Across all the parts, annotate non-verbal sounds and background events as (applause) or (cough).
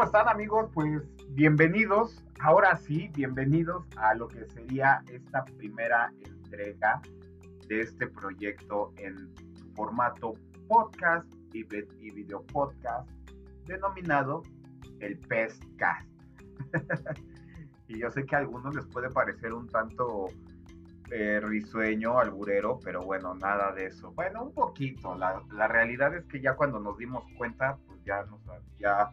¿Cómo están amigos? Pues bienvenidos, ahora sí, bienvenidos a lo que sería esta primera entrega de este proyecto en formato podcast y, video podcast denominado el PESCast. (laughs) y yo sé que a algunos les puede parecer un tanto eh, risueño, alburero, pero bueno, nada de eso. Bueno, un poquito. La, la realidad es que ya cuando nos dimos cuenta, pues ya nos ya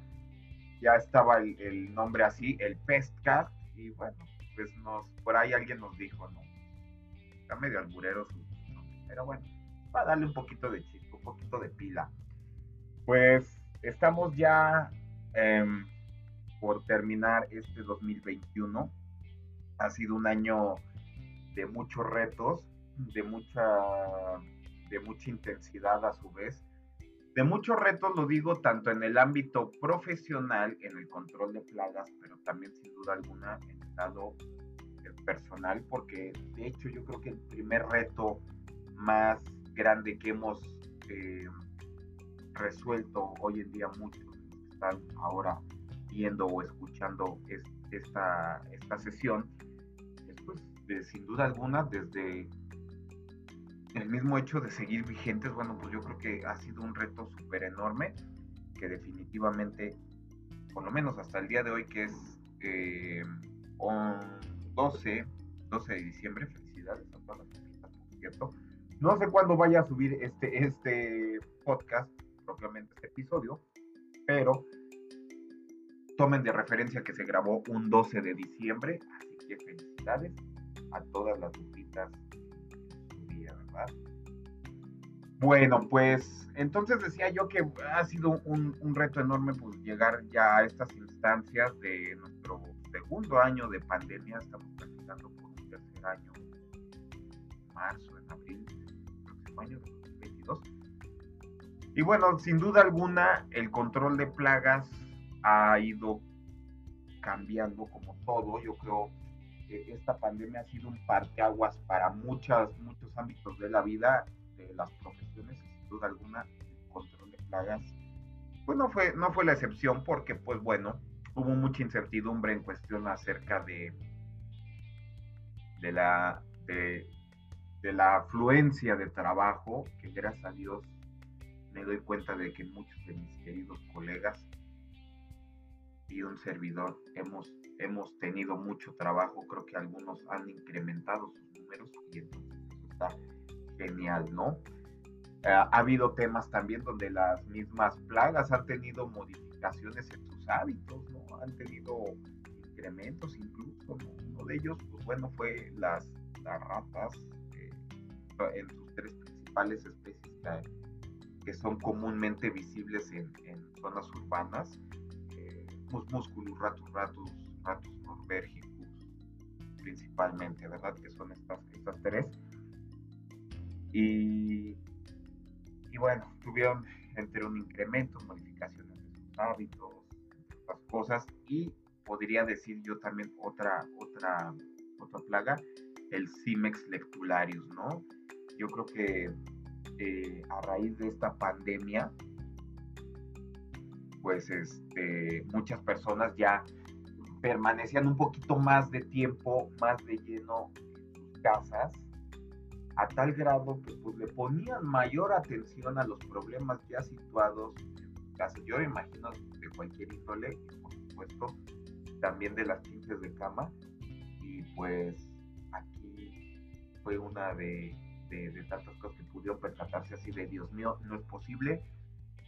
ya estaba el, nombre así, el Pestcast, y bueno, pues nos, por ahí alguien nos dijo, ¿no? Está medio alburero su nombre, pero bueno, va a darle un poquito de chico, un poquito de pila. Pues estamos ya em, por terminar este 2021. Ha sido un año de muchos retos, de mucha, de mucha intensidad a su vez de muchos retos, lo digo, tanto en el ámbito profesional, en el control de plagas, pero también sin duda alguna en el lado eh, personal, porque de hecho yo creo que el primer reto más grande que hemos eh, resuelto hoy en día muchos están ahora viendo o escuchando esta, esta sesión, es pues sin duda alguna desde el mismo hecho de seguir vigentes, bueno, pues yo creo que ha sido un reto súper enorme, que definitivamente, por lo menos hasta el día de hoy, que es 12, eh, 12 de diciembre, felicidades a todas las por cierto. No sé cuándo vaya a subir este, este podcast, propiamente este episodio, pero tomen de referencia que se grabó un 12 de diciembre, así que felicidades a todas las bueno, pues entonces decía yo que ha sido un, reto enorme pues, llegar ya a estas instancias de nuestro segundo año de pandemia. Estamos transitando por un tercer año, marzo, en abril del próximo año, 2022. Y bueno, sin duda alguna, el control de plagas ha ido cambiando como todo. Yo creo esta pandemia ha sido un parteaguas para muchas, muchos ámbitos de la vida, de las profesiones, sin duda alguna, el control de plagas, pues no fue, no fue la excepción porque, pues bueno, hubo mucha incertidumbre en cuestión acerca de, de, la, de, de la afluencia de trabajo, que gracias a Dios me doy cuenta de que muchos de mis queridos colegas y un servidor hemos, hemos tenido mucho trabajo, creo que algunos han incrementado sus números y entonces está genial, ¿no? Eh, ha habido temas también donde las mismas plagas han tenido modificaciones en sus hábitos, ¿no? Han tenido incrementos incluso, Uno de ellos, pues bueno, fue las, las ratas eh, en sus tres principales especies que, son comúnmente visibles en, en zonas urbanas Musculus ratus ratus, ratus norbergicus, principalmente, ¿verdad? Que son estas, estas tres. Y, y bueno, tuvieron entre un incremento, modificaciones de sus hábitos, otras cosas, y podría decir yo también otra, otra, otra plaga, el Cimex lectularius, ¿no? Yo creo que eh, a raíz de esta pandemia, pues este, muchas personas ya permanecían un poquito más de tiempo, más de lleno casas, a tal grado que pues, le ponían mayor atención a los problemas ya situados en sus casas. Yo imagino de cualquier índole, y por supuesto también de las pinches de cama, y pues aquí fue una de, de, de tantas cosas que pudieron percatarse así de Dios mío, no es posible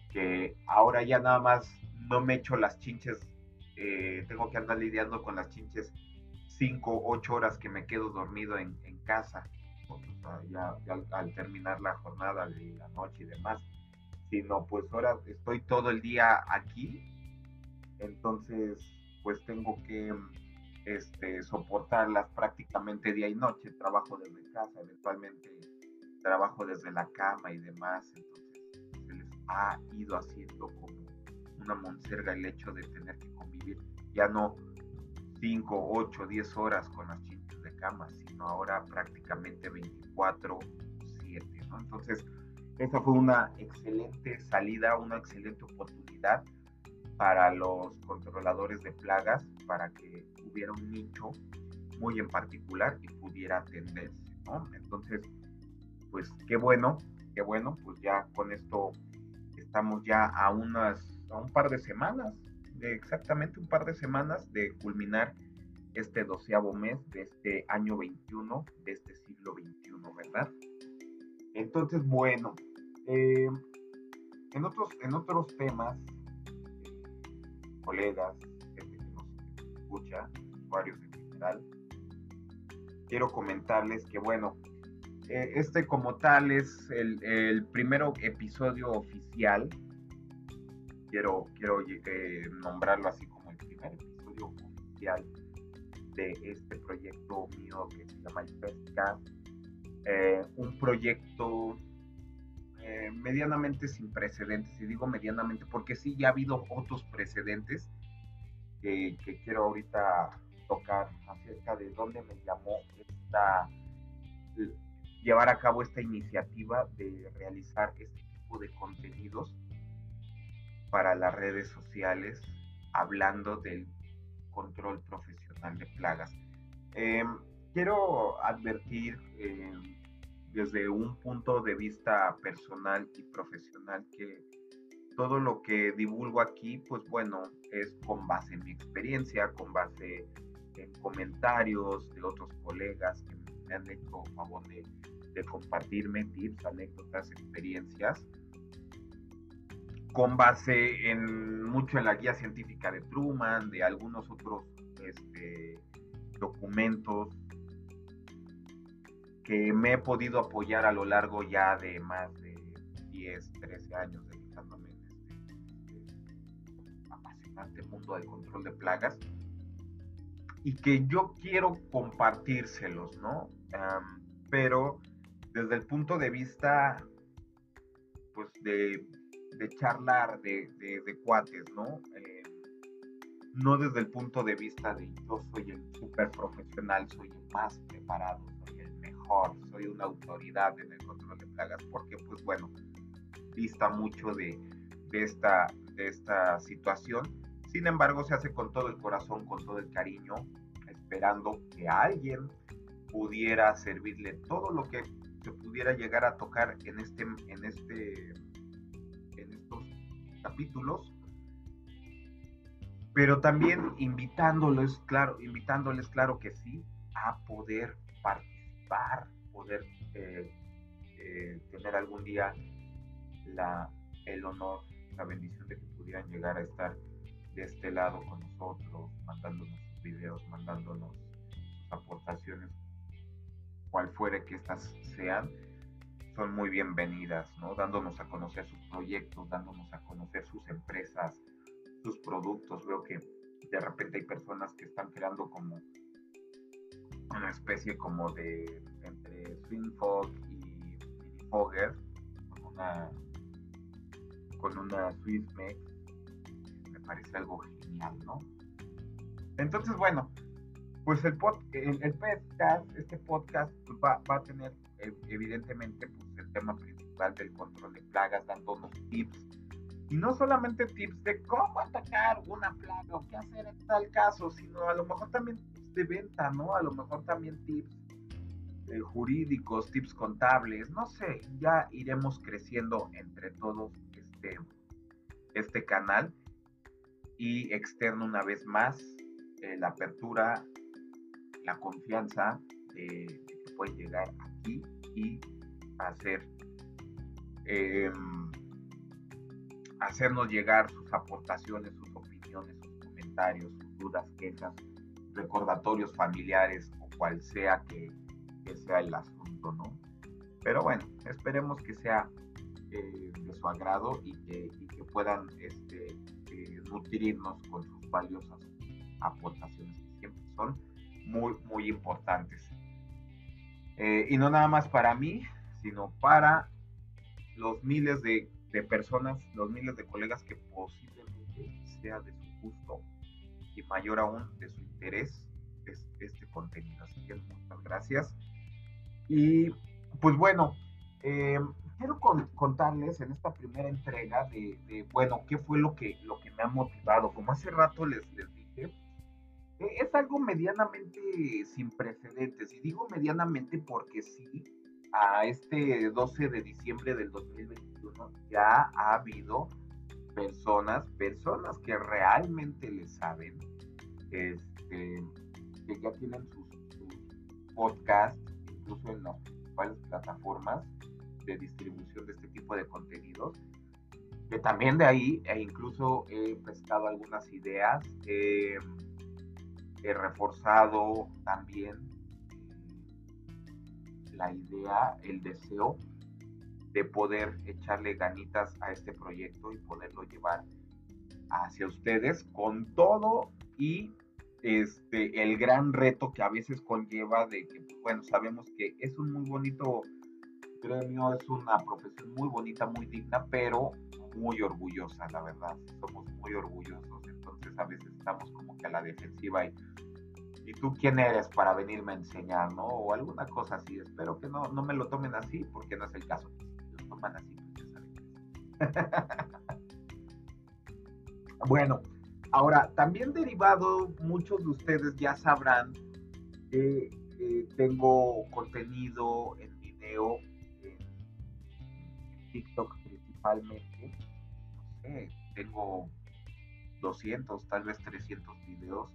que ahora ya nada más no me echo las chinches, eh, tengo que andar lidiando con las chinches 5, 8 horas que me quedo dormido en, casa, al, terminar la jornada de la noche y demás, sino pues ahora estoy todo el día aquí, entonces pues tengo que este, soportarlas prácticamente día y noche, trabajo desde casa, eventualmente trabajo desde la cama y demás, entonces ha ido haciendo como una monserga el hecho de tener que convivir ya no 5, 8, 10 horas con las chinches de cama, sino ahora prácticamente 24, 7, ¿no? Entonces, esa fue una excelente salida, una excelente oportunidad para los controladores de plagas, para que hubiera un nicho muy en particular y pudiera atenderse, ¿no? Entonces, pues qué bueno, qué bueno, pues ya con esto estamos ya a unas, a un par de semanas, de exactamente un par de semanas de culminar este doceavo mes de este año 21, de este siglo 21, ¿verdad? Entonces, bueno, eh, en, otros, en otros temas, colegas, gente que nos escucha, usuarios en general, quiero comentarles que, bueno, eh, este como tal es el, el primer episodio oficial. Quiero, quiero eh, nombrarlo así como el primer episodio oficial de este proyecto mío que se llama el Pesca. Eh, un proyecto medianamente sin precedentes, y digo medianamente porque sí, ya ha habido otros precedentes que quiero ahorita tocar acerca de dónde me llamó esta llevar a cabo esta iniciativa de realizar este tipo de contenidos para las redes sociales hablando del control profesional de plagas. Em, quiero advertir em, desde un punto de vista personal y profesional que todo lo que divulgo aquí, pues bueno, es con base en mi experiencia, con base en comentarios de otros colegas que me han hecho favor de, compartirme tips, anécdotas, experiencias, con base en mucho en la guía científica de Truman, de algunos otros este, documentos que me he podido apoyar a lo largo ya de más de 10, 13 años dedicándome en este, este apasionante mundo del control de plagas y que yo quiero compartírselos, ¿no? pero desde el punto de vista, pues, de, charlar de, cuates, ¿no? Eh, no desde el punto de vista de yo soy el súper profesional, soy el más preparado, soy el mejor, soy una autoridad en el control de plagas, porque, pues, bueno, dista mucho de, esta, situación. Sin embargo, se hace con todo el corazón, con todo el cariño, esperando que alguien pudiera servirle todo lo que pudiera llegar a tocar en este en este en estos capítulos. Pero también invitándoles claro invitándoles claro que sí a poder participar poder eh, eh, tener algún día la el honor la bendición de que pudieran llegar a estar de este lado con nosotros mandándonos sus videos mandándonos aportaciones cual fuere que estas sean, son muy bienvenidas, ¿no? Dándonos a conocer sus proyectos, dándonos a conocer sus empresas, sus productos. Veo que de repente hay personas que están creando como una especie como de entre Swing Fog y Mini Fogger con una con una Swiss Mix me parece algo genial, ¿no? Entonces, bueno, pues el, el, podcast, este podcast pues, va, a tener evidentemente pues, el tema principal del control de plagas, dándonos tips. Y no solamente tips de cómo atacar una plaga o qué hacer en tal caso, sino a lo mejor también tips de venta, ¿no? A lo mejor también tips eh, jurídicos, tips contables, no sé, ya iremos creciendo entre todos este, este canal y externo una vez más eh, la apertura la confianza de, que pueden llegar aquí y hacer em, hacernos llegar sus aportaciones, sus opiniones, sus comentarios, sus dudas, quejas, recordatorios familiares o cual sea que, sea el asunto, ¿no? Pero bueno, esperemos que sea eh, de su agrado y que, puedan este, eh, nutrirnos con sus valiosas aportaciones muy, muy importantes. Eh, y no nada más para mí, sino para los miles de, personas, los miles de colegas que posiblemente sea de su gusto y mayor aún de su interés es este contenido. Así que muchas gracias. Y pues bueno, eh, quiero contarles en esta primera entrega de, bueno, qué fue lo que, lo que me ha motivado. Como hace rato les, les es algo medianamente sin precedentes. Y digo medianamente porque sí, a este 12 de diciembre del 2021 ya ha habido personas, personas que realmente le saben, este, que ya tienen sus, podcasts, incluso en las principales plataformas de distribución de este tipo de contenidos. Que también de ahí, e incluso he pescado algunas ideas, he reforzado también la idea, el deseo de poder echarle ganitas a este proyecto y poderlo llevar hacia ustedes con todo y este el gran reto que a veces conlleva de que bueno sabemos que es un muy bonito gremio es una profesión muy bonita muy digna pero muy orgullosa la verdad somos muy orgullosos entonces a veces estamos como que a la defensiva y ¿y tú quién eres para venirme a enseñar, no? O alguna cosa así. Espero que no, no me lo tomen así, porque no es el caso. Lo toman así, pues (laughs) bueno, ahora, también derivado, muchos de ustedes ya sabrán que tengo contenido en video en TikTok principalmente. Tengo 200, tal vez 300 videos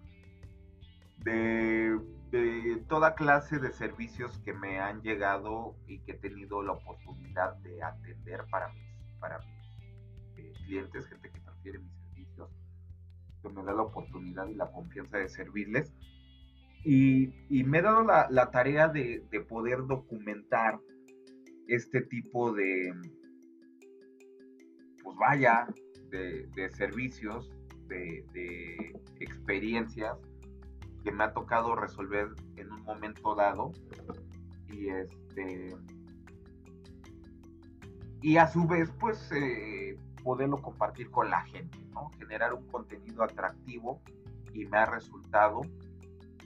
de, toda clase de servicios que me han llegado y que he tenido la oportunidad de atender para mis, para eh, clientes, gente que prefiere mis servicios, que me da la oportunidad y la confianza de servirles. Y, me he dado la, tarea de, poder documentar este tipo de, pues vaya, de, servicios, de, experiencias que me ha tocado resolver en un momento dado. Y este y a su vez pues eh, poderlo compartir con la gente generar un contenido atractivo y me ha resultado.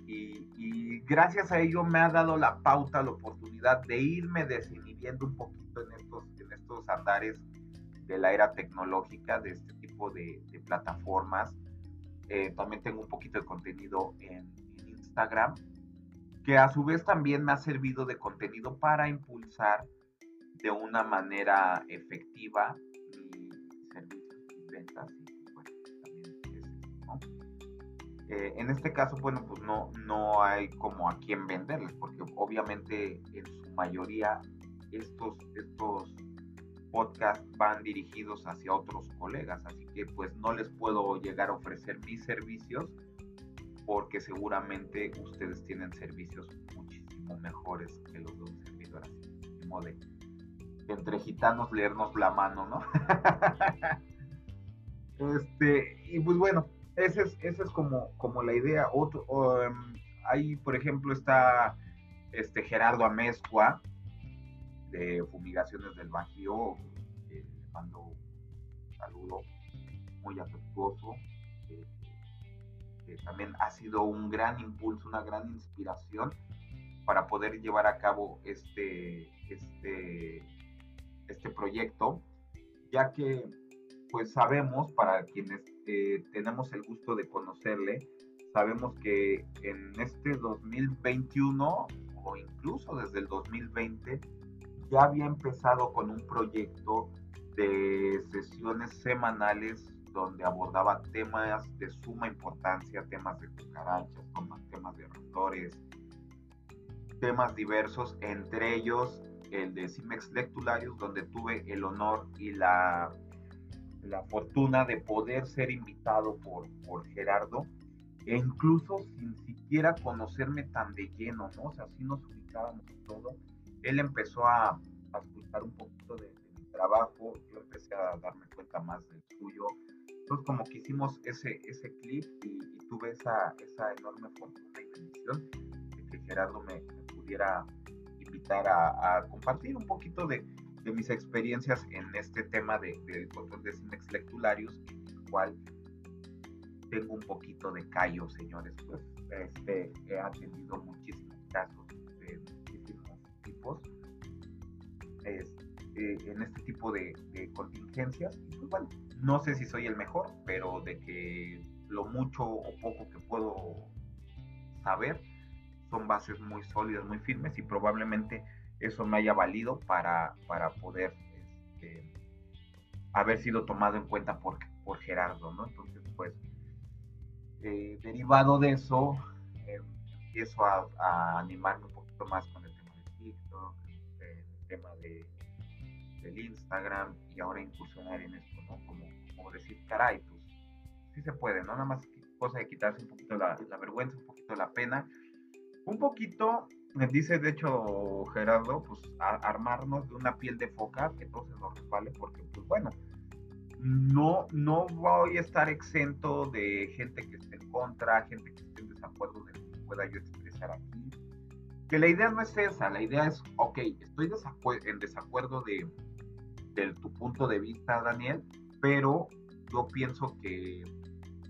Y, y, gracias a ello me ha dado la pauta la oportunidad de irme desinhibiendo un poquito en estos en estos andares de la era tecnológica de este tipo de, plataformas eh, también tengo un poquito de contenido en, Instagram, que a su vez también me ha servido de contenido para impulsar de una manera efectiva mis servicios, mis ventas bueno, también eh, en este caso, bueno, pues no, no hay como a quién venderles, porque obviamente en su mayoría estos, estos podcast van dirigidos hacia otros colegas, así que pues no les puedo llegar a ofrecer mis servicios porque seguramente ustedes tienen servicios muchísimo mejores que los de un servidor así, como de, entre gitanos leernos la mano, ¿no? (laughs) este, y pues bueno, esa es, esa es como, como la idea. Otro, um, ahí, por ejemplo, está este Gerardo Amezcua, de Fumigaciones del Bajío, le mando un saludo muy afectuoso, que también ha sido un gran impulso, una gran inspiración para poder llevar a cabo este, este, este proyecto, ya que pues sabemos, para quienes eh, tenemos el gusto de conocerle, sabemos que en este 2021 o incluso desde el 2020 ya había empezado con un proyecto de sesiones semanales donde abordaba temas de suma importancia, temas de cucarachas, temas de rotores, temas diversos, entre ellos el de Cimex Lectularius, donde tuve el honor y la, la fortuna de poder ser invitado por, por Gerardo, e incluso sin siquiera conocerme tan de lleno, ¿no? O sea, así nos ubicábamos todo él empezó a, escuchar un poquito de, mi trabajo, yo empecé a darme cuenta más del suyo. Entonces como que hicimos ese, ese clip y, tuve esa, esa enorme fortuna y de que Gerardo me, pudiera invitar a, compartir un poquito de, mis experiencias en este tema del de control de Lectularius, en el cual tengo un poquito de callo, señores, pues este, he atendido muchísimos casos eh, en este tipo de, contingencias. Pues bueno, no sé si soy el mejor, pero de que lo mucho o poco que puedo saber son bases muy sólidas, muy firmes y probablemente eso me haya valido para, para poder este, haber sido tomado en cuenta por, por Gerardo, ¿no? Entonces, pues, eh, derivado de eso, eh, empiezo a, animarme un poquito más Instagram y ahora incursionar en esto, ¿no? Como, decir, caray, pues sí se puede, ¿no? Nada más cosa de quitarse un poquito la, vergüenza, un poquito la pena, un poquito dice de hecho Gerardo, pues armarnos de una piel de foca que se nos resbale, porque pues bueno, no, no voy a estar exento de gente que esté en contra, gente que esté en desacuerdo de lo que pueda yo expresar aquí. Que la idea no es esa, la idea es, ok, estoy en desacuerdo de, tu punto de vista, Daniel, pero yo pienso que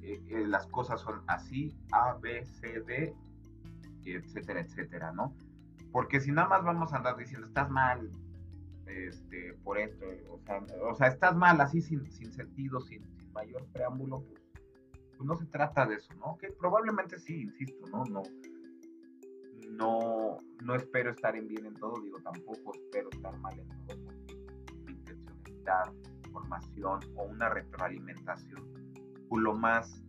eh, eh, las cosas son así, A, B, C, D, etcétera, etcétera, ¿no? Porque si nada más vamos a andar diciendo, estás mal, este, por esto, o sea, estás mal así sin, sin sentido, sin, mayor preámbulo, pues, pues, no se trata de eso, ¿no? Que probablemente sí, insisto, ¿no? No, no, no espero estar en bien en todo, digo, tampoco espero estar mal en todo, intención es dar información o una retroalimentación lo más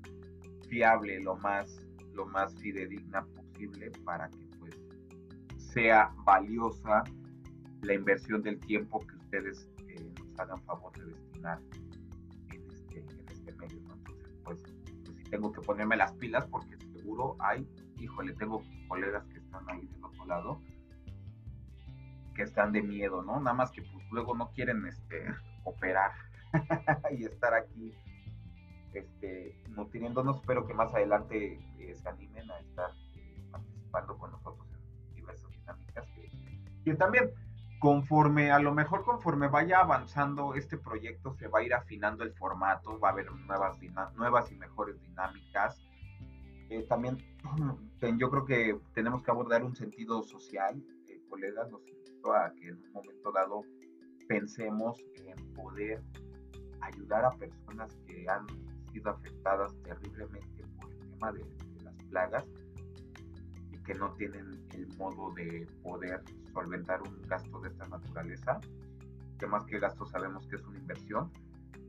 fiable, lo más, lo más fidedigna posible para que pues sea valiosa la inversión del tiempo que ustedes eh, nos hagan favor de destinar en este, en este medio. Entonces, pues, pues sí tengo que ponerme las pilas porque seguro hay, híjole, tengo colegas que están ahí del otro lado que están de miedo, ¿no? Nada más que pues luego no quieren este, operar (laughs) y estar aquí este, nutriéndonos. Espero que más adelante eh, se animen a estar eh, participando con nosotros en diversas dinámicas que también conforme, a lo mejor conforme vaya avanzando este proyecto, se va a ir afinando el formato, va a haber nuevas, nuevas y mejores dinámicas. Eh, también (clears throat) yo creo que tenemos que abordar un sentido social, eh, colegas, los invito a que en un momento dado pensemos en poder ayudar a personas que han sido afectadas terriblemente por el tema de las plagas que no tienen el modo de poder solventar un gasto de esta naturaleza, que más que gasto sabemos que es una inversión,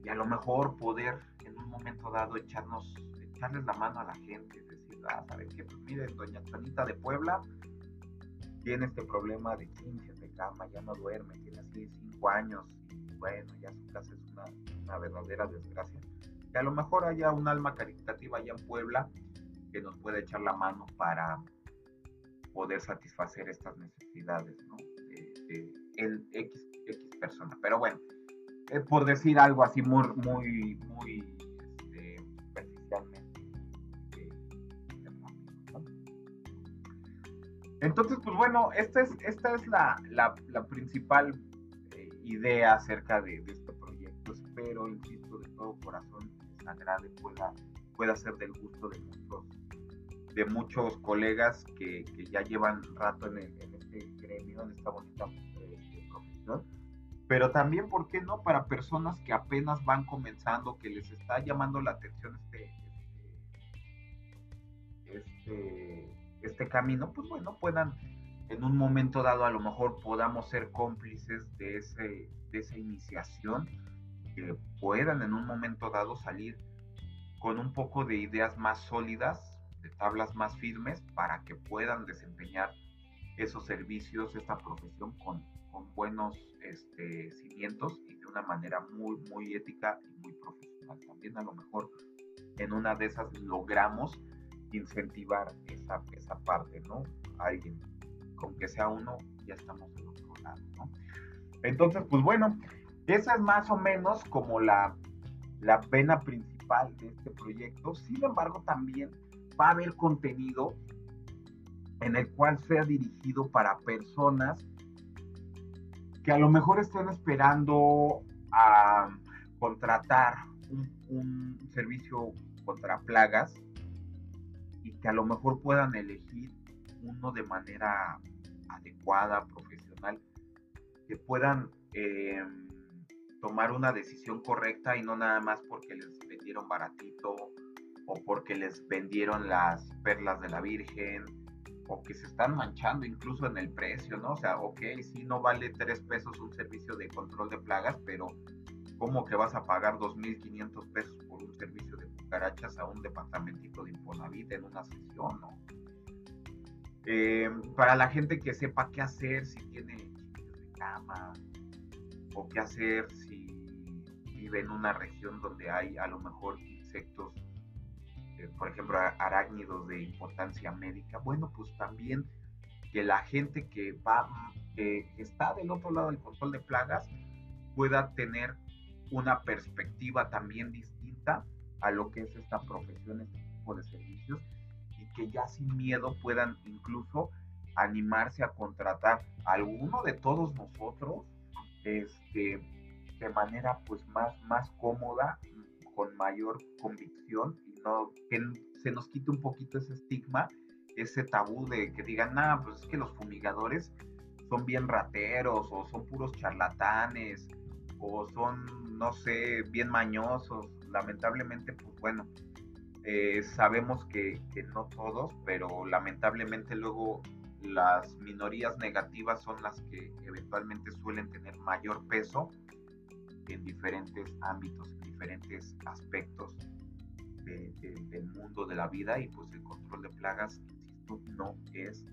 y a lo mejor poder en un momento dado echarnos, echarles la mano a la gente, decir, ah, ¿saben qué? Pues miren, doña Juanita de Puebla tiene este problema de 15 de cama, ya no duerme, tiene así 5 años, bueno, ya su casa es una, una verdadera desgracia. Que a lo mejor haya un alma caritativa allá en Puebla que nos pueda echar la mano para poder satisfacer estas necesidades, ¿no? El X, X persona. Pero bueno, eh, por decir algo así muy, muy, muy este, superficialmente. Eh, Entonces, pues bueno, esta es, esta es la, la, la principal idea acerca de, de, este proyecto. Espero, insisto, de todo corazón, les agrade, pueda, pueda ser del gusto de muchos de muchos colegas que, que ya llevan rato en, en, este gremio, en esta bonita profesión, pero también, ¿por qué no? Para personas que apenas van comenzando, que les está llamando la atención este, este, este, este camino, pues bueno, puedan en un momento dado a lo mejor podamos ser cómplices de, ese, de esa iniciación, que puedan en un momento dado salir con un poco de ideas más sólidas de tablas más firmes para que puedan desempeñar esos servicios, esta profesión con, con buenos este, cimientos y de una manera muy, muy ética y muy profesional. También a lo mejor en una de esas logramos incentivar esa, esa parte, ¿no? Alguien, con que sea uno, ya estamos del otro lado, ¿no? Entonces, pues bueno, esa es más o menos como la, la pena principal de este proyecto. Sin embargo, también va a haber contenido en el cual sea dirigido para personas que a lo mejor estén esperando a contratar un, servicio contra plagas y que a lo mejor puedan elegir uno de manera adecuada, profesional, que puedan em, tomar una decisión correcta y no nada más porque les vendieron baratito o porque les vendieron las perlas de la Virgen o que se están manchando incluso en el precio, ¿no? O sea, ok, sí no vale tres pesos un servicio de control de plagas, pero ¿cómo que vas a pagar 2.500 pesos por un servicio de cucarachas a un departamentito de Infonavit en una sesión, ¿no? Eh, para la gente que sepa qué hacer si tiene de cama o qué hacer si vive en una región donde hay a lo mejor insectos, eh, por ejemplo, arácnidos de importancia médica, bueno, pues también que la gente que va, que está del otro lado del control de plagas pueda tener una perspectiva también distinta a lo que es esta profesión, este tipo de servicios que ya sin miedo puedan incluso animarse a contratar a alguno de todos nosotros este, de manera pues más, más cómoda, con mayor convicción y no que se nos quite un poquito ese estigma, ese tabú de que digan, nada, pues es que los fumigadores son bien rateros o son puros charlatanes o son, no sé, bien mañosos. Lamentablemente, pues bueno, eh, sabemos que, no todos, pero lamentablemente luego las minorías negativas son las que eventualmente suelen tener mayor peso en diferentes ámbitos, en diferentes aspectos del mundo de la vida y pues el control de plagas, insisto, no es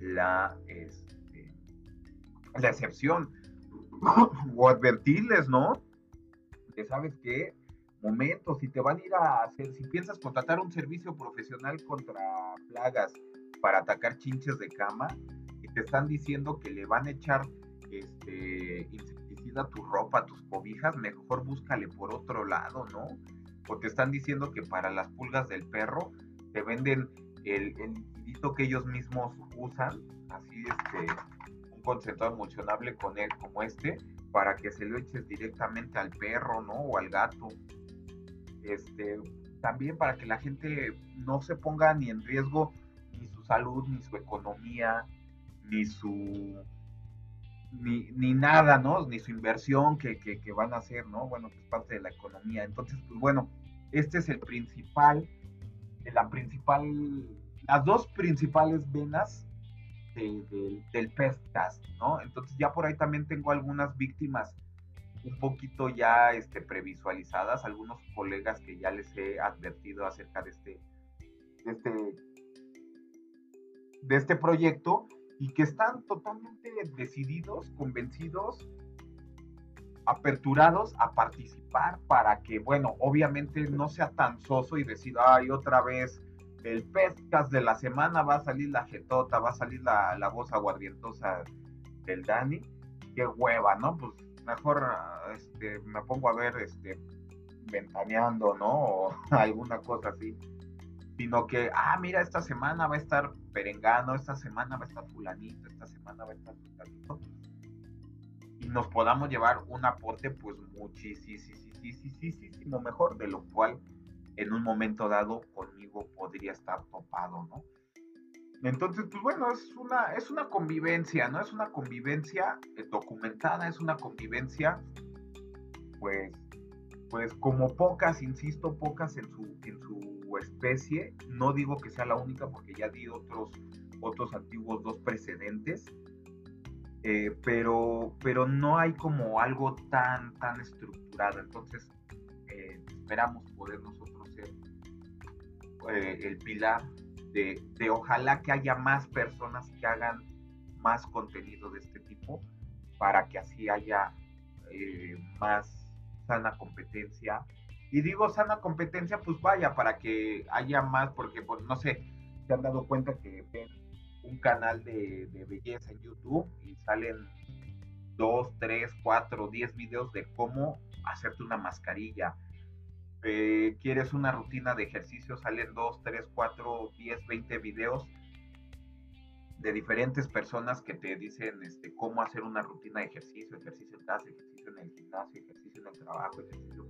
la, este, la excepción. (coughs) o advertirles, ¿no? Que sabes que momentos, si te van a ir a hacer, si piensas contratar un servicio profesional contra plagas para atacar chinches de cama y te están diciendo que le van a echar este insecticida a tu ropa, a tus cobijas, mejor búscale por otro lado, ¿no? O te están diciendo que para las pulgas del perro te venden el, el que ellos mismos usan, así este, un concentrado emocionable con él como este, para que se lo eches directamente al perro, ¿no? O al gato este, también para que la gente no se ponga ni en riesgo ni su salud, ni su economía, ni su ni, ni nada, ¿no? Ni su inversión que, que, van a hacer, ¿no? Bueno, que es parte de la economía. Entonces, pues bueno, este es el principal, la principal, las dos principales venas del podcast, ¿no? Entonces ya por ahí también tengo algunas víctimas un poquito ya este, previsualizadas, algunos colegas que ya les he advertido acerca de este, de este, de este proyecto y que están totalmente decididos, convencidos, aperturados a participar para que, bueno, obviamente no sea tan soso y decir, ay, otra vez el podcast de la semana va a salir la jetota, va a salir la, la voz aguardientosa del Dani, qué hueva, ¿no? Pues mejor este, me pongo a ver este, ventaneando, ¿no? (laughs) O alguna cosa así. Sino que, ah, mira, esta semana va a estar perengano, esta semana va a estar fulanito, esta semana va a estar fulanito. Y nos podamos llevar un aporte, pues, muchísimo mejor, de lo cual en un momento dado conmigo podría estar topado, ¿no? Entonces, pues bueno, es una, es una convivencia, ¿no? Es una convivencia eh, documentada, es una convivencia, pues, pues como pocas, insisto, pocas en su, en su especie. No digo que sea la única porque ya di otros, otros antiguos dos precedentes. Eh, pero, pero no hay como algo tan, tan estructurado. Entonces, eh, esperamos poder nosotros ser el pilar de, ojalá que haya más personas que hagan más contenido de este tipo para que así haya eh, más sana competencia. Y digo sana competencia, pues vaya, para que haya más, porque pues, no sé, se han dado cuenta que ven un canal de, de belleza en YouTube y salen dos, tres, cuatro, diez videos de cómo hacerte una mascarilla, eh, quieres una rutina de ejercicio, salen 2, 3, 4, 10, 20 videos de diferentes personas que te dicen este, cómo hacer una rutina de ejercicio, ejercicio en casa, ejercicio en el gimnasio, ejercicio en el trabajo, ejercicio.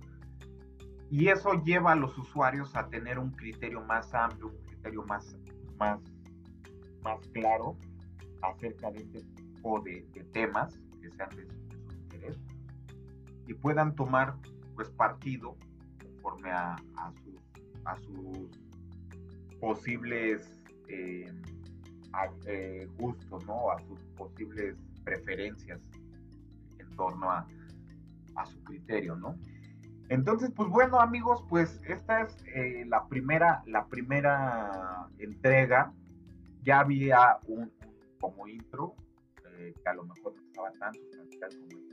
Y eso lleva a los usuarios a tener un criterio más amplio, un criterio más, más, más claro acerca de este tipo de, de temas que sean de y puedan tomar pues partido a, sus, posibles eh, eh, gustos, ¿no? A sus posibles preferencias en torno a, a su criterio, ¿no? Entonces, pues bueno, amigos, pues esta es eh, la primera, la primera entrega. Ya había un, como intro, que a lo mejor no estaba tan sustancial como,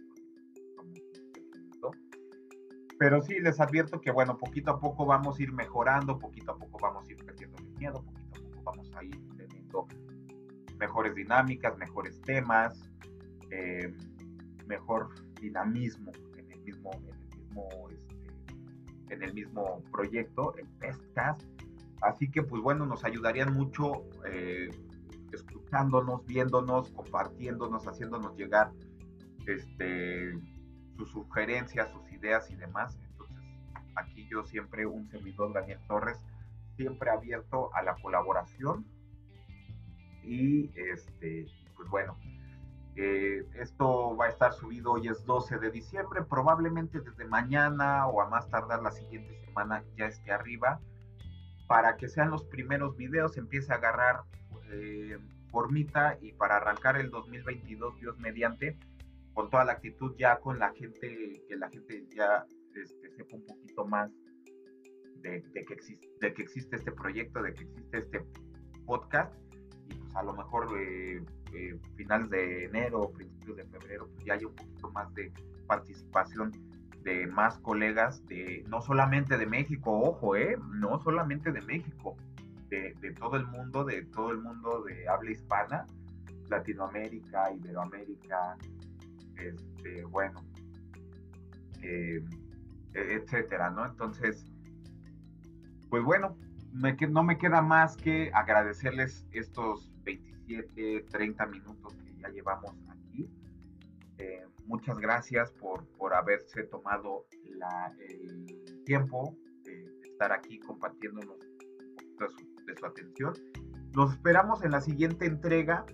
pero sí les advierto que bueno, poquito a poco vamos a ir mejorando, poquito a poco vamos a ir perdiendo el miedo, poquito a poco vamos a ir teniendo mejores dinámicas, mejores temas, eh, mejor dinamismo en el mismo, en el mismo en el mismo proyecto, el PestCast. Así que, pues bueno, nos ayudarían mucho eh, escuchándonos, viéndonos, compartiéndonos, haciéndonos llegar este, sus sugerencias, sus ideas y demás. Entonces, aquí yo siempre, un servidor, Daniel Torres, siempre abierto a la colaboración. Y, este, pues bueno, eh, esto va a estar subido hoy es 12 de diciembre, probablemente desde mañana o a más tardar la siguiente semana ya esté arriba, para que sean los primeros videos, empiece a agarrar eh, formita y para arrancar el 2022, Dios mediante, con toda la actitud ya con la gente, que la gente ya este, sepa un poquito más de, que existe, de que existe este proyecto, de que existe este podcast y pues a lo mejor eh, eh, finales de enero o principios de febrero, pues ya hay un poquito más de participación de más colegas de no solamente de México, ojo, eh, no solamente de México, de, todo el mundo, de todo el mundo de habla hispana, Latinoamérica, Iberoamérica, este, bueno, eh, e, etcétera, ¿no? Entonces, pues bueno, no me queda más que agradecerles estos 27, 30 minutos que ya llevamos aquí. Eh, muchas gracias por, por haberse tomado el tiempo de estar aquí compartiéndonos de su, de su atención. Nos esperamos en la siguiente entrega.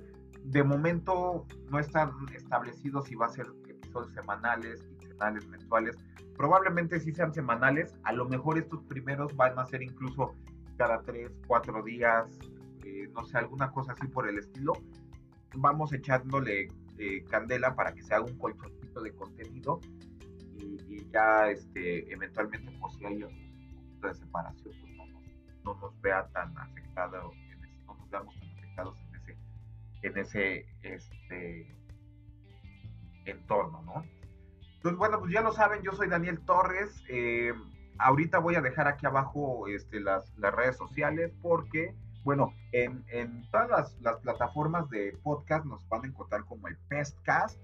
De momento no están establecidos si va a ser episodios semanales, quincenales, mensuales. Probablemente sí sean semanales. A lo mejor estos primeros van a ser incluso cada tres, cuatro días, eh, no sé, alguna cosa así por el estilo, vamos echándole eh, candela para que se haga un colchoncito de contenido y, ya este, eventualmente pues si hay un poquito de separación pues no nos, vea tan afectados, no nos veamos en ese este, entorno, ¿no? Entonces, bueno, pues ya lo saben, yo soy Daniel Torres. Eh, ahorita voy a dejar aquí abajo este, las, las redes sociales porque bueno, en, todas las, plataformas de podcast nos van a encontrar como el Pestcast.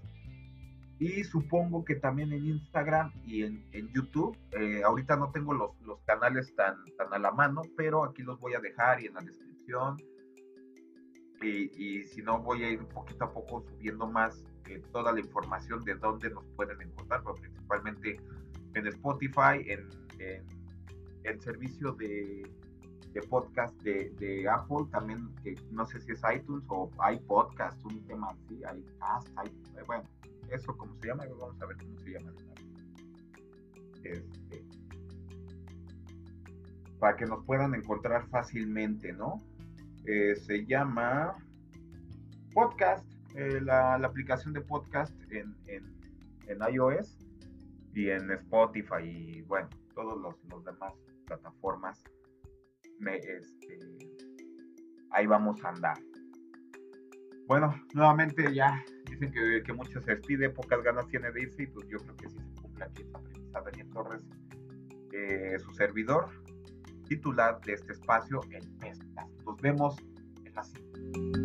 Y supongo que también en Instagram y en, YouTube. Eh, ahorita no tengo los, canales tan, tan a la mano, pero aquí los voy a dejar y en la descripción. Y, si no, voy a ir poquito a poco subiendo más eh, toda la información de dónde nos pueden encontrar, pero principalmente en Spotify, en, el servicio de de podcast de, de, Apple, también, que no sé si es iTunes o iPodcast, un tema así, iCast, eh, bueno, eso como se llama, vamos a ver cómo se llama. Este, para que nos puedan encontrar fácilmente, ¿no? Eh, se llama Podcast, eh, la, aplicación de podcast en, en, en, iOS y en Spotify y bueno, todos los, los demás plataformas este, ahí vamos a andar. Bueno, nuevamente ya dicen que, que mucho se despide, pocas ganas tiene de irse y pues yo creo que sí se cumple aquí esta premisa. Daniel Torres, eh, su servidor, titular de este espacio, el Pescas. Nos vemos en la siguiente.